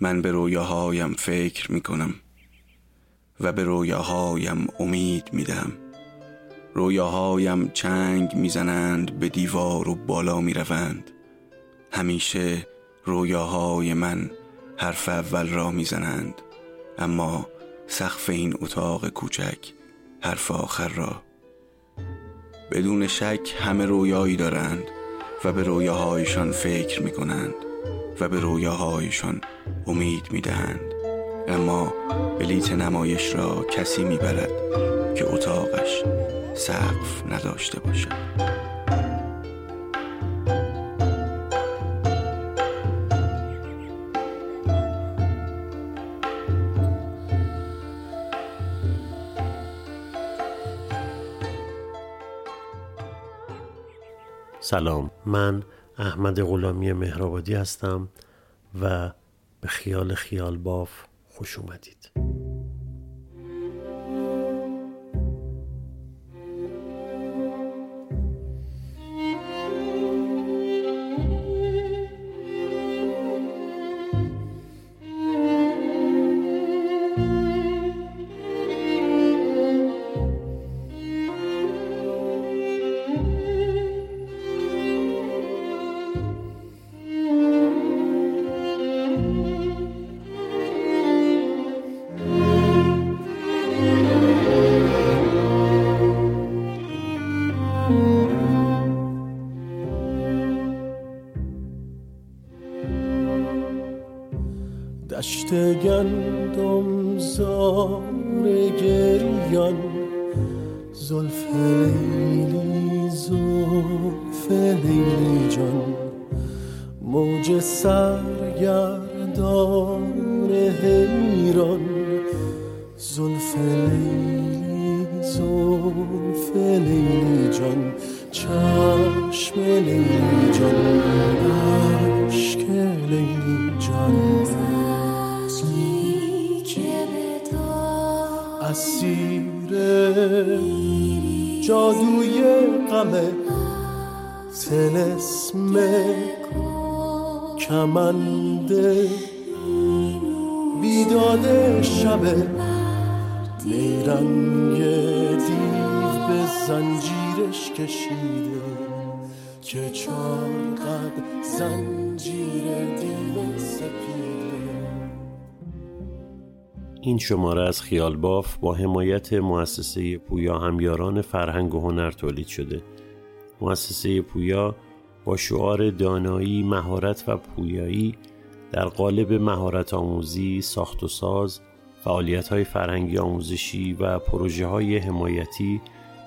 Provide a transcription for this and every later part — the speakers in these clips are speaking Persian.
من به رویاهایم فکر می کنم و به رویاهایم امید می دهم رویاهایم چنگ می‌زنند به دیوار و بالا می روند همیشه رویاهای من حرف اول را می‌زنند اما سقف این اتاق کوچک حرف آخر را. بدون شک همه رویایی دارند و به رویاهایشان فکر می کنند و به رویاهایشان امید می دهند اما بلیت نمایش را کسی می برد که اتاقش سقف نداشته باشد. سلام. من احمد غلامی مهرآبادی هستم و به خیال خیال باف خوش اومدید. گریان زلف لیلی زلف لیلی جان. موج سرگردان حیران. زلف لیلی زلف لیلی جان. چشم لیلی جان عشق لیلی جان. اسیر جادوی غم تلسم کمند بیداد شب نیرنگ دیو به زنجیرش کشیده که چار قد زنجیر دیو سپیده. این شماره از خیال باف با حمایت مؤسسه پویا همیاران فرهنگ و هنر تولید شده مؤسسه پویا با شعار دانایی، مهارت و پویایی در قالب مهارت آموزی، ساخت و ساز، فعالیت های فرهنگی آموزشی و پروژه های حمایتی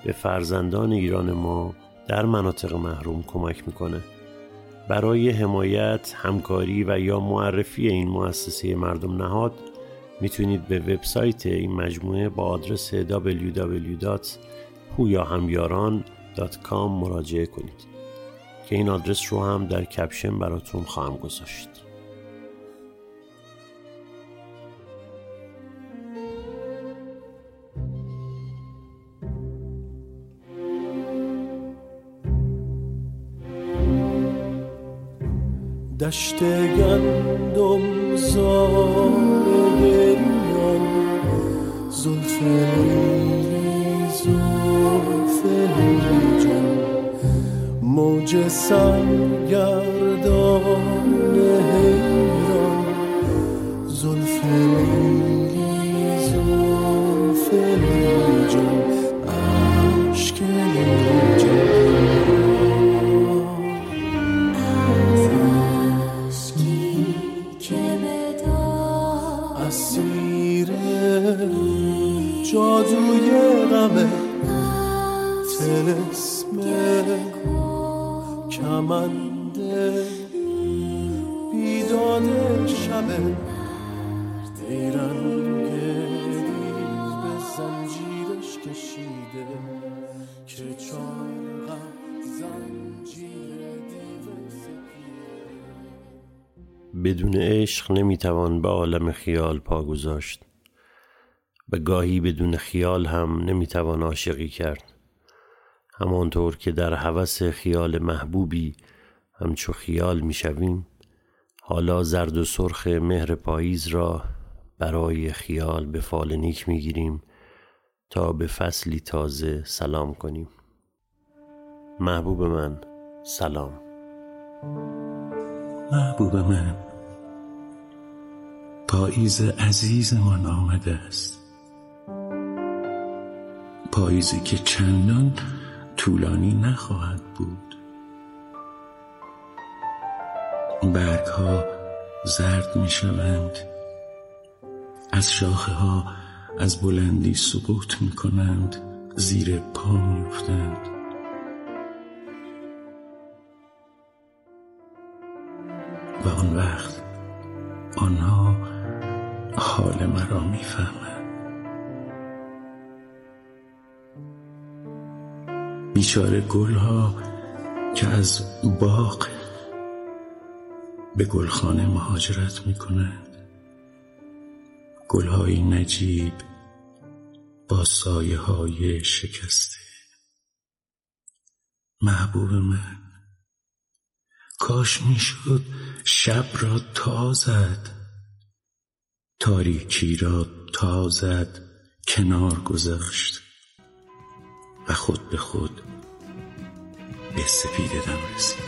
به فرزندان ایران ما در مناطق محروم کمک می‌کنه. برای حمایت، همکاری و یا معرفی این مؤسسه مردم نهاد می‌تونید به وبسایت این مجموعه با آدرس www.puyahamyaran.com مراجعه کنید که این آدرس رو هم در کپشن براتون خواهم گذاشت. دشت گندم زار. لیلی زلف موج سرگردان بدون عشق نمی‌توان به عالم خیال پا گذاشت. و گاهی بدون خیال هم نمی‌توان عاشقی کرد. همانطور که در هوس خیال محبوبی همچو خیال می‌شویم حالا زرد و سرخ مهر پاییز را برای خیال به فال نیک می‌گیریم تا به فصلی تازه سلام کنیم. محبوب من سلام. محبوب من. پاییز عزیزمان آمده است. پاییزی که چندان طولانی نخواهد بود. برگ ها زرد می شوند از شاخه ها از بلندی سقوط می کنند زیر پا می افتند. و آن وقت آنها حال مرا می‌فهمند بیچاره گلها که از باغ به گلخانه مهاجرت می کنند گلهای نجیب با سایه های شکسته. محبوب من کاش می‌شد شب را تازد. تاریکی را تازد کنار گذاشت و خود به خود به سپیددم رسید.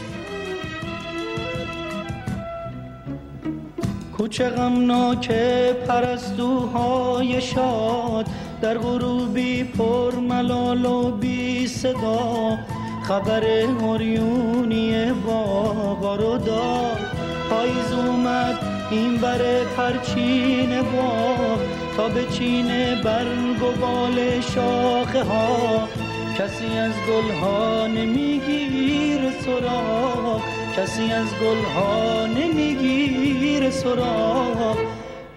کوچه غمناک پرستوهای شاد در غروبی پر ملال و بی صدا خبر هریونی باغا رو داد. پاییز اومد این بر پرچین باغ تا به چین برگ و بال شاخه ها. کسی از گلها نمیگیر سراغ. کسی از گلها نمیگیر سراغ.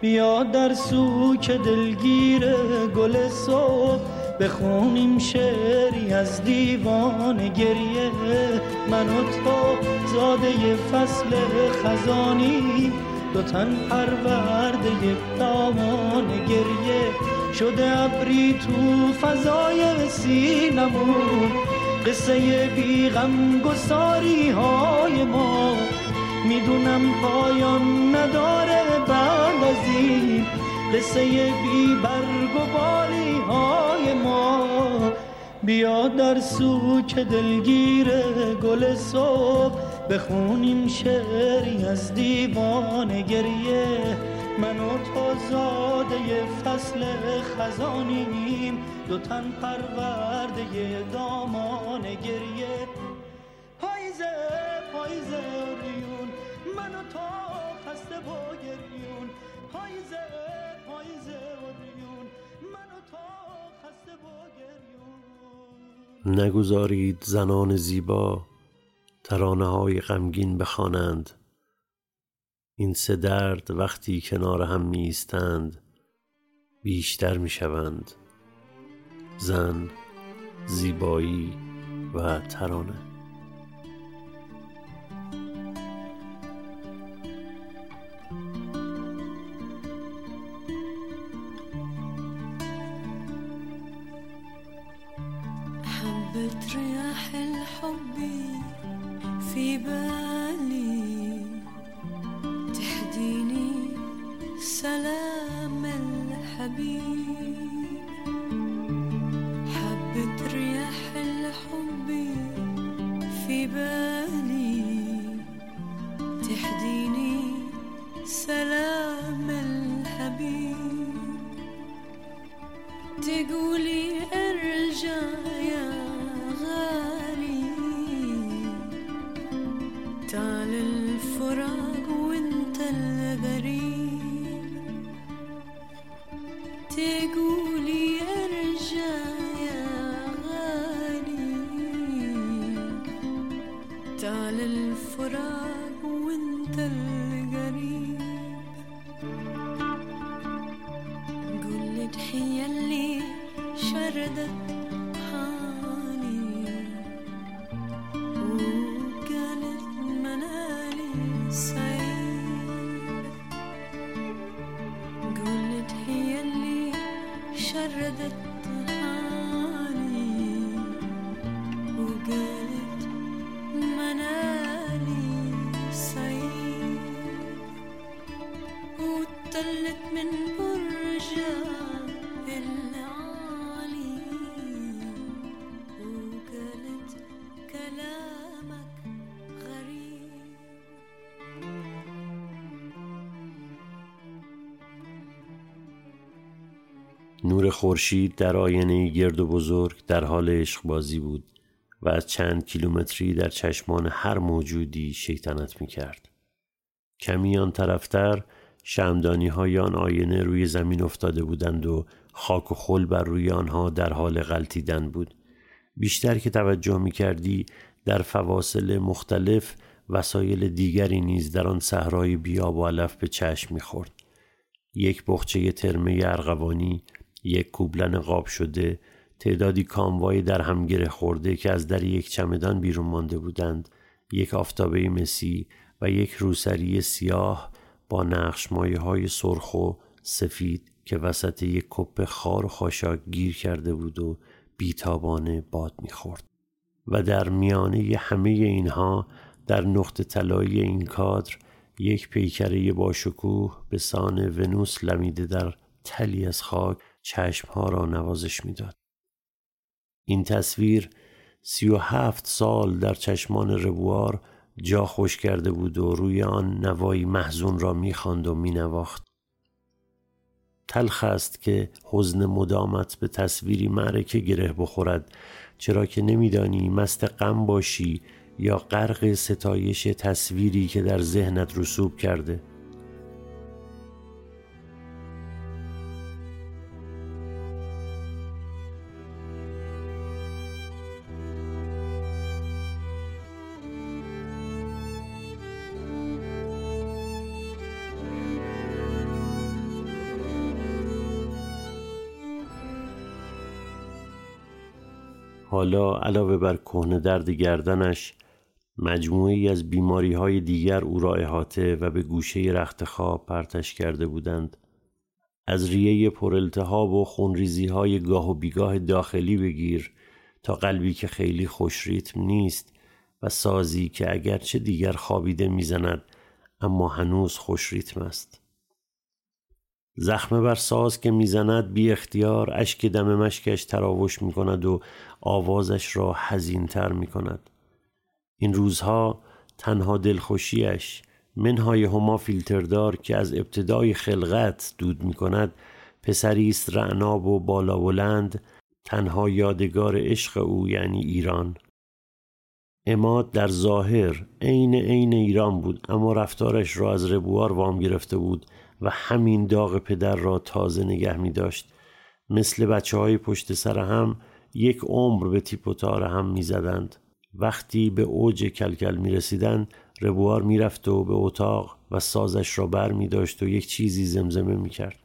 بیا در سوک دلگیر گل صبح. بخونیم شعری از دیوان گریه. من و تو زاده فصل خزانی. دو تن پرورده دامان گریه. شده ابری تو فضای سینمون قصه بی غم گساری های ما. می‌دونم پایان نداره بعد از این. قصه بی برگ و های ما. بیا در سوک دلگیر گل صبح. بخونیم شعری از دیوان گریه. من و تو زاده فصل خزانیم. دو تن پرورده دامان گریه. پاییزه پاییزه ریون. من و تو خسته با گریون. پاییزه پاییزه ریون. من و تو خسته با گریون. نگذارید زنان زیبا ترانه های غمگین بخوانند. این سه درد وقتی کنار هم میستند بیشتر می‌شوند. زن زیبایی و ترانه. جبالي تهديني سلام الحبيب. خورشید در آینه گرد و بزرگ در حال عشق بازی بود و از چند کیلومتری در چشمان هر موجودی شیطنت می کرد. کمی آن طرفتر شمدانی های آن آینه روی زمین افتاده بودند و خاک و خل بر روی آنها در حال غلطیدن بود. بیشتر که توجه می کردی در فواصل مختلف وسایل دیگری نیز در آن صحرای بیاب و علف به چشم می‌خورد یک بخچه ترمه ارغوانی یک کوبلن قاب شده تعدادی کاموای در هم گره خورده که از در یک چمدان بیرون مانده بودند یک آفتابه مسی و یک روسری سیاه با نقش مایه های سرخ و سفید که وسط یک کپ خار و خاشاک گیر کرده بود و بیتابانه باد می‌خورد. و در میانه همه اینها در نقط طلایی این کادر یک پیکره با شکوه به سان ونوس لمیده در تلی از خاک چشمها را نوازش می‌داد. این تصویر سی و هفت سال در چشمان ربوار جا خوش کرده بود و روی آن نوایی محزون را می‌خواند و مینواخت. تلخ است که حزن مدامت به تصویری معرکه گره بخورد چرا که نمیدانی مست غم باشی یا غرق ستایش تصویری که در ذهنت رسوب کرده حالا علاوه بر کهنه درد گردنش مجموعی از بیماری های دیگر او را احاطه و به گوشه رخت خواب پرتش کرده بودند. از ریه پرالتهاب و خونریزی های گاه و بیگاه داخلی بگیر تا قلبی که خیلی خوش ریتم نیست و سازی که اگرچه دیگر خوابیده می‌زند اما هنوز خوش ریتم است. زخم بر ساز که می‌زند بی اختیار اشک دم مشکش تراوش می کند و آوازش را حزینتر می کند این روزها تنها دلخوشیش منهای هما فیلتردار که از ابتدای خلقت دود می کند پسری است رعناب و بالا بلند تنها یادگار عشق او یعنی ایران. اماد در ظاهر عین عین ایران بود اما رفتارش را از ربوار وام گرفته بود. و همین داغ پدر را تازه نگه می داشت مثل بچه های پشت سر هم یک عمر به تیپ و تار هم می زدند. وقتی به اوج کلکل می رسیدن ربوار می رفت و به اتاق و سازش را بر می داشت و یک چیزی زمزمه می کرد.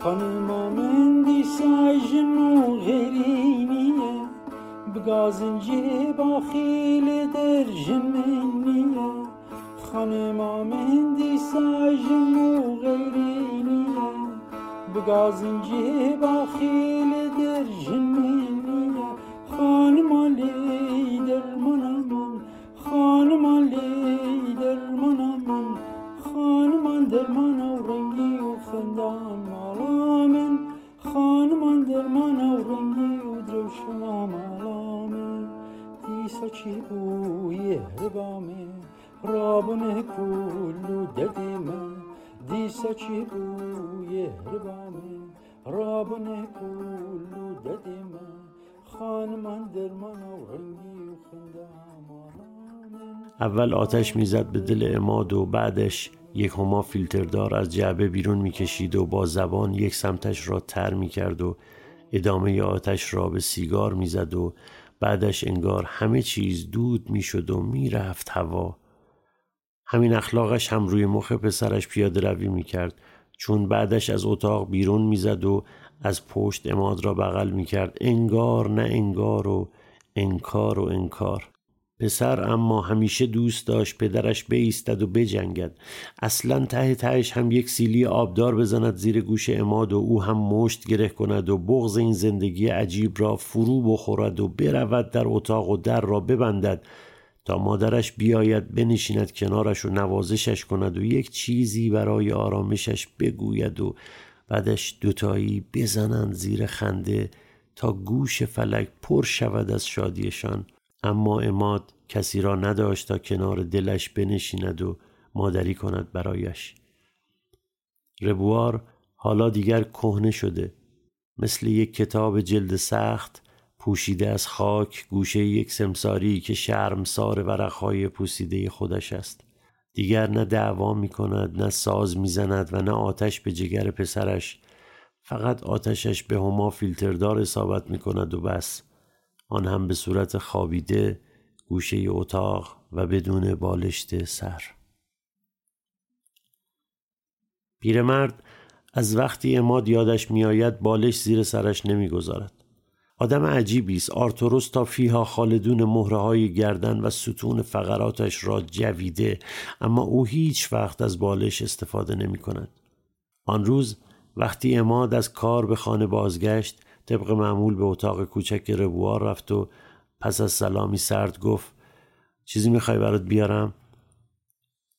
خانم من دیساژم و غیرینیه بگازنجی با خیل در جمینیه خانم من دیساژم و غیرینیه بگازنجی با خیل چی؟ بوی هربامه رابن کلو ددیمه خانمان درمان و رنگی و خنده اول آتش می‌زد به دل اماد و بعدش یک هما فیلتردار از جعبه بیرون می‌کشید و با زبان یک سمتش را تر می‌کرد و ادامه آتش را به سیگار می‌زد و بعدش انگار همه چیز دود می‌شد و می‌رفت هوا. همین اخلاقش هم روی مخ پسرش پیاده روی می‌کرد. چون بعدش از اتاق بیرون می‌زد و از پشت اماد را بغل می‌کرد. انگار نه انگار و انکار و انکار. پسر اما همیشه دوست داشت پدرش بیستد و بجنگد. اصلا ته تهش هم یک سیلی آبدار بزند زیر گوش اماد و او هم مشت گره کند و بغز این زندگی عجیب را فرو بخورد و برود در اتاق و در را ببندد. تا مادرش بیاید بنشیند کنارش و نوازشش کند و یک چیزی برای آرامشش بگوید و بعدش دوتایی بزنند زیر خنده تا گوش فلک پر شود از شادیشان. اما اماد کسی را نداشت تا کنار دلش بنشیند و مادری کند برایش. ربوار حالا دیگر کهنه شده. مثل یک کتاب جلد سخت پوشیده از خاک گوشه یک سمساری که سار ورقهای پوسیده خودش است. دیگر نه دعوا می کند نه ساز می زند و نه آتش به جگر پسرش. فقط آتشش به هما فیلتردار اصابت می کند و بس. آن هم به صورت خوابیده گوشه اتاق و بدون بالشت سر. پیرمرد از وقتی اماد یادش میآید بالش زیر سرش نمی‌گذارد. آدم عجیبی است. آرتوروس تا فیها خالدون مهره های گردن و ستون فقراتش را جویده اما او هیچ وقت از بالش استفاده نمی کند. آن روز وقتی اماد از کار به خانه بازگشت طبق معمول به اتاق کوچک ربوار رفت و پس از سلامی سرد گفت چیزی می‌خوای برات بیارم؟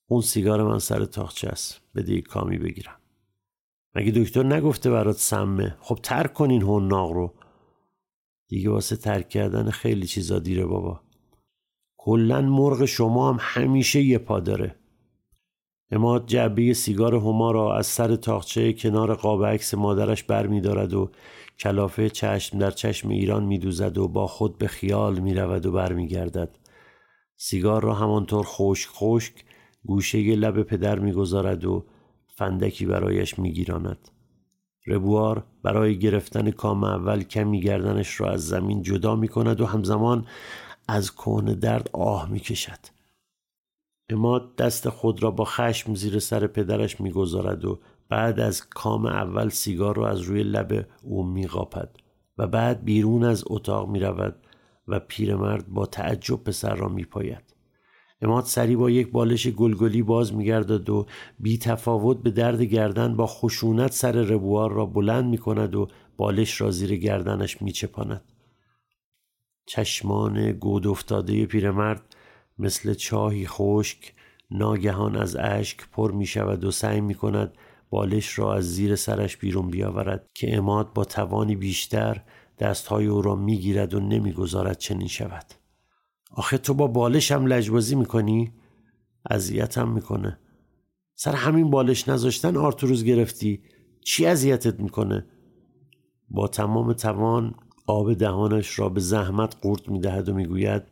اون سیگار من سر تاخچه است. بده یک کامی بگیرم. مگه دکتر نگفته برات سمه؟ خب ترک کنین هون ناغ رو. دیگه واسه ترک کردن خیلی چیزا دیره بابا کلا مرغ شما هم همیشه یه پا داره اماد جعبه سیگار هما را از سر تاخچه کنار قاب عکس مادرش بر می دارد و کلافه چشم در چشم ایران می دوزد و با خود به خیال می رود و بر می گردد. سیگار را همانطور خشک خشک گوشه لب پدر می گذارد و فندکی برایش می گیراند. ربوار برای گرفتن کام اول کمی گردنش را از زمین جدا می کند و همزمان از کهن درد آه می کشد. اماد دست خود را با خشم زیر سر پدرش می‌گذارد و بعد از کام اول سیگار را از روی لب او میقاپد و بعد بیرون از اتاق می رود و پیرمرد با تعجب پسر را میپاید. اماد سری با یک بالش گلگلی باز میگردد و بی تفاوت به درد گردن با خشونت سر ربوار را بلند می کند و بالش را زیر گردنش می چپاند. چشمان گود افتاده پیرمرد مثل چاهی خشک ناگهان از اشک پر می شود و سعی می کند بالش را از زیر سرش بیرون بیاورد که اماد با توانی بیشتر دستهای او را می گیرد و نمی‌گذارد چنین شود آخه تو با بالش هم لجبازی می‌کنی؟ اذیتم می‌کنه سر همین بالش نذاشتن آرتوروز گرفتی چی اذیتت می‌کنه؟ با تمام توان آب دهانش را به زحمت قورت می‌دهد و می‌گوید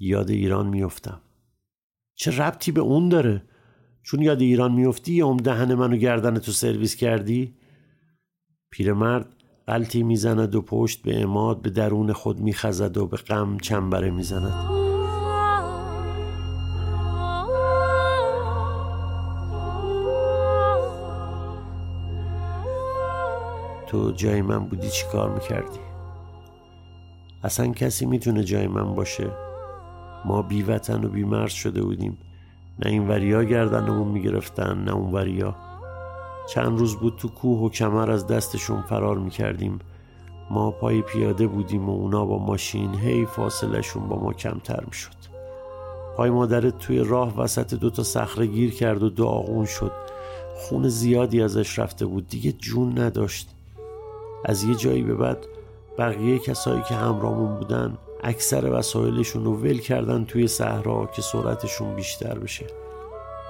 یاد ایران میفتم چه ربطی به اون داره چون یاد ایران میفتی یا دهن منو گردن تو سرویس کردی پیرمرد قلتی می‌زند و پشت به اماد به درون خود میخزد و به غم چنبره می‌زند. تو جای من بودی چی کار می‌کردی؟ اصلا کسی می‌تونه جای من باشه؟ ما بی وطن و بی مرز شده بودیم. نه این وریا گردنمون می‌گرفتن نه اون وریا. چند روز بود تو کوه و کمر از دستشون فرار می‌کردیم. ما پای پیاده بودیم و اونا با ماشین هی فاصلشون با ما کمتر می‌شد. پای مادرت توی راه وسط دوتا صخره گیر کرد و داغون شد. خون زیادی ازش رفته بود دیگه جون نداشت. از یه جایی به بعد بقیه کسایی که همراهمون بودن اکثر وسایلشون رو ول کردن توی صحرا که سرعتشون بیشتر بشه.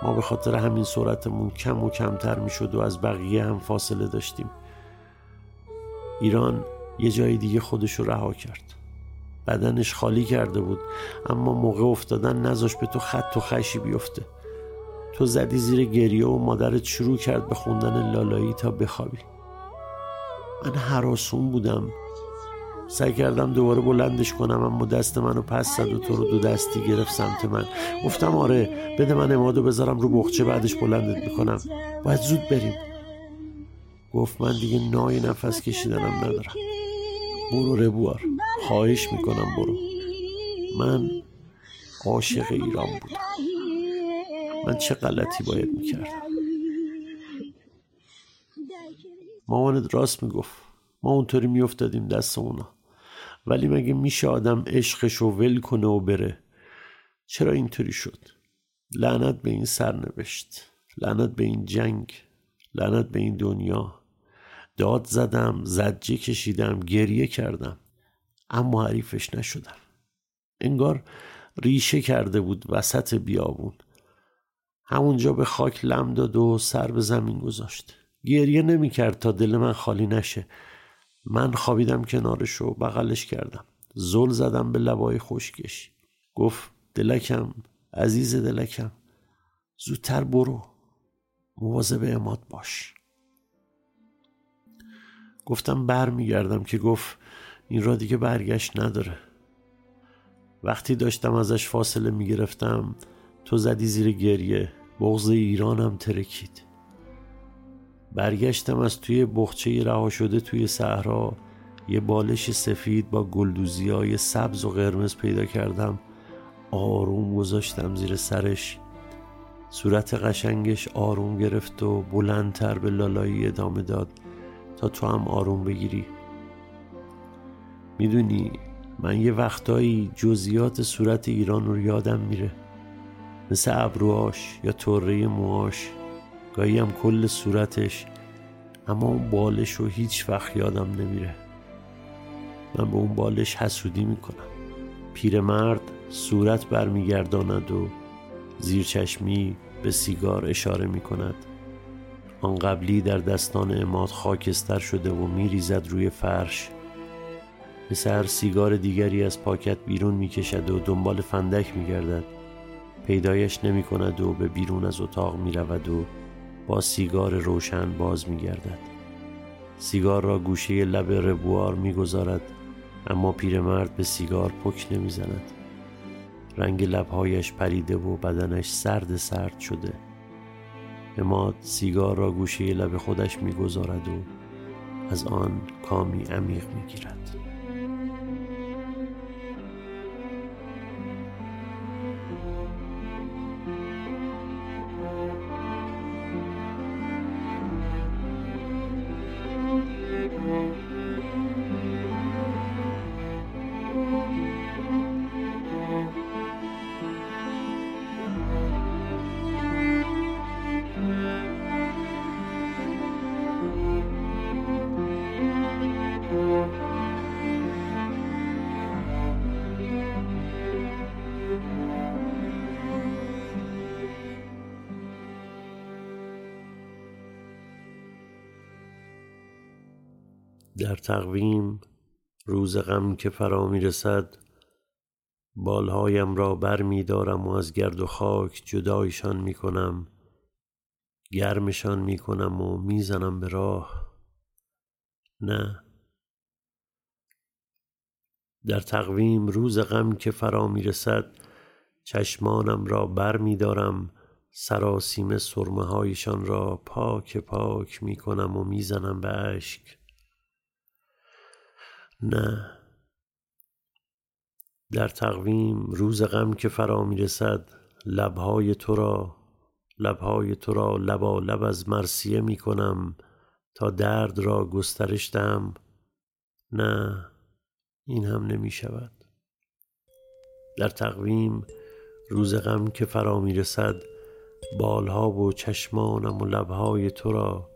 ما به خاطر همین سرعتمون کم و کمتر می‌شد و از بقیه هم فاصله داشتیم. ایران یه جای دیگه خودش رو رها کرد. بدنش خالی کرده بود اما موقع افتادن نذاش به تو خط و خشی بیفته. تو زدی زیر گریه و مادرت شروع کرد به خوندن لالایی تا بخوابی. من حراسون بودم. سعی کردم دوباره بلندش کنم اما دست منو پس زد و تو رو دو دستی گرفت سمت من. گفتم آره بده من امادو بذارم رو بخچه بعدش بلندت می‌کنم. باید زود بریم. گفت من دیگه نای نفس کشیدنم ندارم. برو ربوار. خواهش می‌کنم برو. من عاشق ایران بودم. من چه غلطی باید می‌کردم؟ مامانت راست می‌گفت. ما اونطوری میافتادیم دست اونا ولی مگه میشه آدم عشقش و ول کنه و بره؟ چرا اینطوری شد؟ لعنت به این سرنوشت لعنت به این جنگ لعنت به این دنیا. داد زدم زجه کشیدم گریه کردم اما حریفش نشدم. انگار ریشه کرده بود وسط بیابون. همونجا به خاک لم داد و سر به زمین گذاشت. گریه نمی‌کرد تا دل من خالی نشه. من خوابیدم کنارش و بغلش کردم. زل زدم به لبای خشکش. گفت دلکم عزیز دلکم زودتر برو. مواظب اماد باش. گفتم بر میگردم که گفت این را دیگه برگشت نداره. وقتی داشتم ازش فاصله می‌گرفتم تو زدی زیر گریه بغض ایرانم ترکید. برگشتم از توی بخچه رها شده توی صحرا. یه بالش سفید با گلدوزی های سبز و قرمز پیدا کردم. آروم گذاشتم زیر سرش. صورت قشنگش آروم گرفت و بلندتر به لالایی ادامه داد. تا تو هم آروم بگیری. می‌دونی من یه وقتایی جزیات صورت ایران رو یادم میره. مثل ابروهاش یا طره موهاش. گاهی هم کل صورتش اما اون بالش رو هیچ وقت یادم نمیره. من به اون بالش حسودی می‌کنم. پیرمرد صورت برمیگرداند و زیر چشمی به سیگار اشاره می‌کند. آن قبلی در دستان اماد خاکستر شده و میریزد روی فرش. مثل هر سیگار دیگری از پاکت بیرون می‌کشد و دنبال فندک میگردد. پیدایش نمی کند و به بیرون از اتاق می رود و با سیگار روشن باز می گردد. سیگار را گوشه لب ربوار می گذارد اما پیرمرد به سیگار پک نمی زند. رنگ لبهایش پریده و بدنش سرد سرد شده. اماد سیگار را گوشه لب خودش می گذارد و از آن کامی عمیق می در تقویم روز غم که فرا می رسد بالهایم را بر می دارم و از گرد و خاک جدایشان می کنم گرمشان می کنم و می زنم به راه. نه. در تقویم روز غم که فرا می رسد چشمانم را بر می دارم سراسیم سرمه هایشان را پاک پاک می کنم و می زنم به اشک. نه. در تقویم روز غم که فرا می رسد لبهای تو را لبهای تو را لبا لب از مرسیه می کنم تا درد را گسترش دهم نه این هم نمی شود در تقویم روز غم که فرا می رسد بالها و چشمانم و لبهای تو را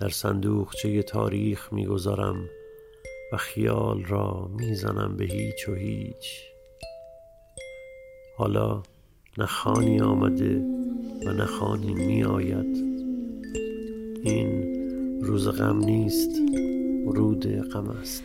در صندوقچه تاریخ می گذارم و خیال را می‌زنم به هیچ و هیچ. حالا نه خانی آمده و نه خانی می آید این روز غم نیست ورود غم است.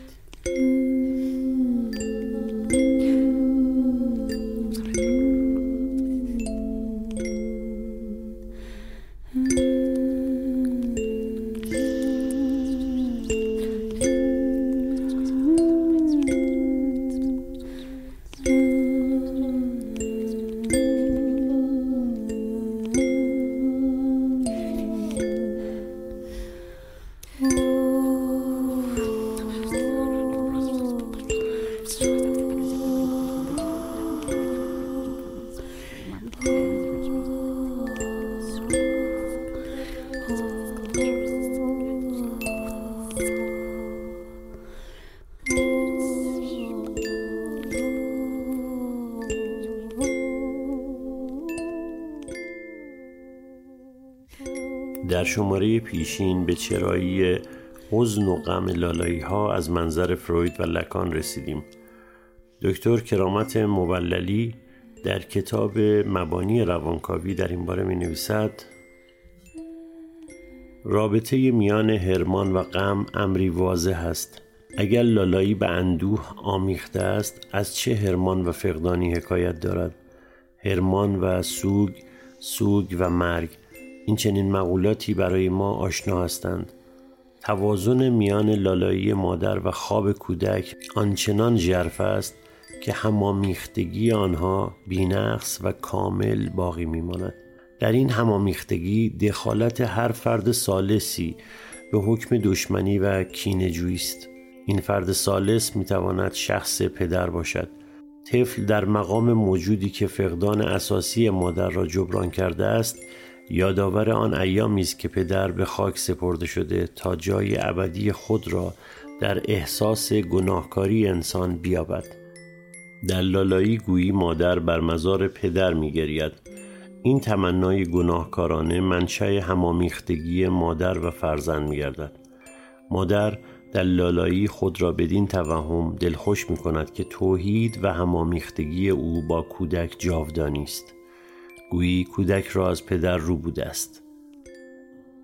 پیشین به چرایی حزن و غم لالایی ها از منظر فروید و لکان رسیدیم. دکتر کرامت موللی در کتاب مبانی روانکاوی در این باره می نویسد رابطه میان هرمان و غم امری واضح است. اگر لالایی به اندوه آمیخته است از چه هرمان و فقدانی حکایت دارد؟ هرمان و سوگ سوگ و مرگ. این چنین مقولاتی برای ما آشنا هستند. توازن میان لالایی مادر و خواب کودک آنچنان ژرف است که همامیختگی آنها بینقص و کامل باقی میماند. در این همامیختگی دخالت هر فرد سالسی به حکم دشمنی و کینجویی است. این فرد سالس می‌تواند شخص پدر باشد. طفل در مقام موجودی که فقدان اساسی مادر را جبران کرده است یادآور آن ایامی است که پدر به خاک سپرده شده تا جای ابدی خود را در احساس گناهکاری انسان بیابد. در گویی مادر بر مزار پدر میگرید. این تمنای گناهکارانه منشأ همامیختگی مادر و فرزند میگردد. مادر در لالایی خود را بدین توهم دلخوش می کند که توحید و همامیختگی او با کودک جاودانی است. گویی کودک را از پدر رو بوده است.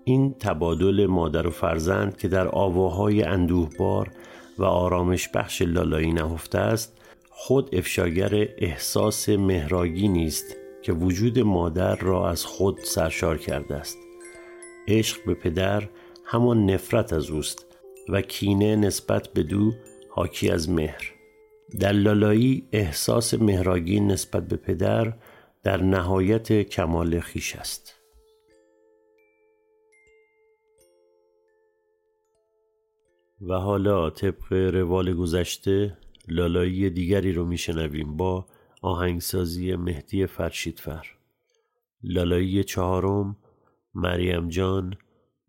این تبادل مادر و فرزند که در آواهای اندوهبار و آرامش بخش لالایی نهفته است خود افشاگر احساس مهراگی نیست که وجود مادر را از خود سرشار کرده است. عشق به پدر همان نفرت از اوست و کینه نسبت به دو حاکی از مهر. در لالایی احساس مهراگی نسبت به پدر در نهایت کمال خیش است. و حالا طبق روال گذشته لالایی دیگری رو میشنویم با آهنگسازی مهدی فرشیدفر. لالایی چهارم مریم جان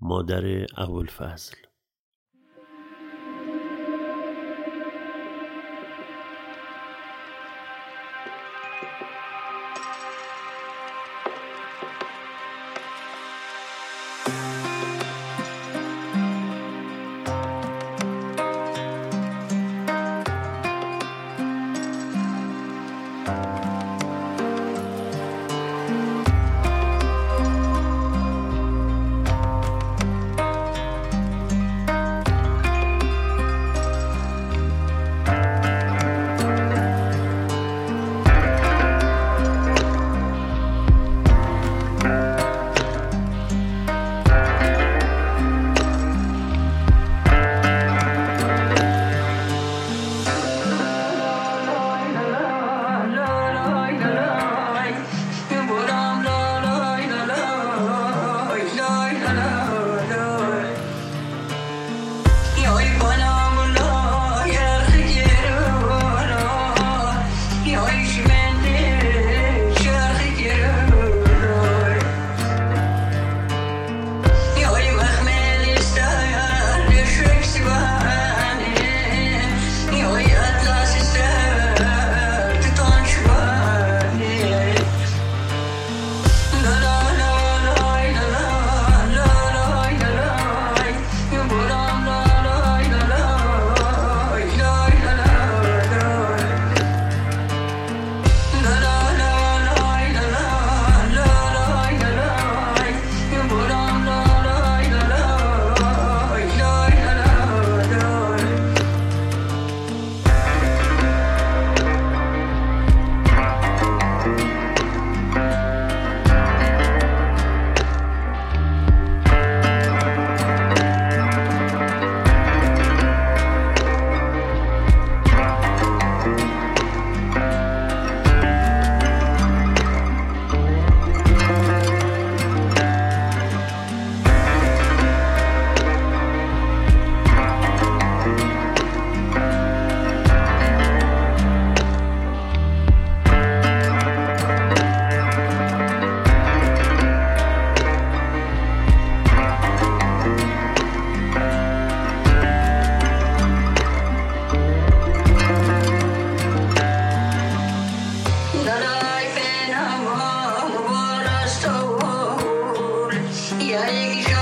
مادر ابوالفضل. Yeah.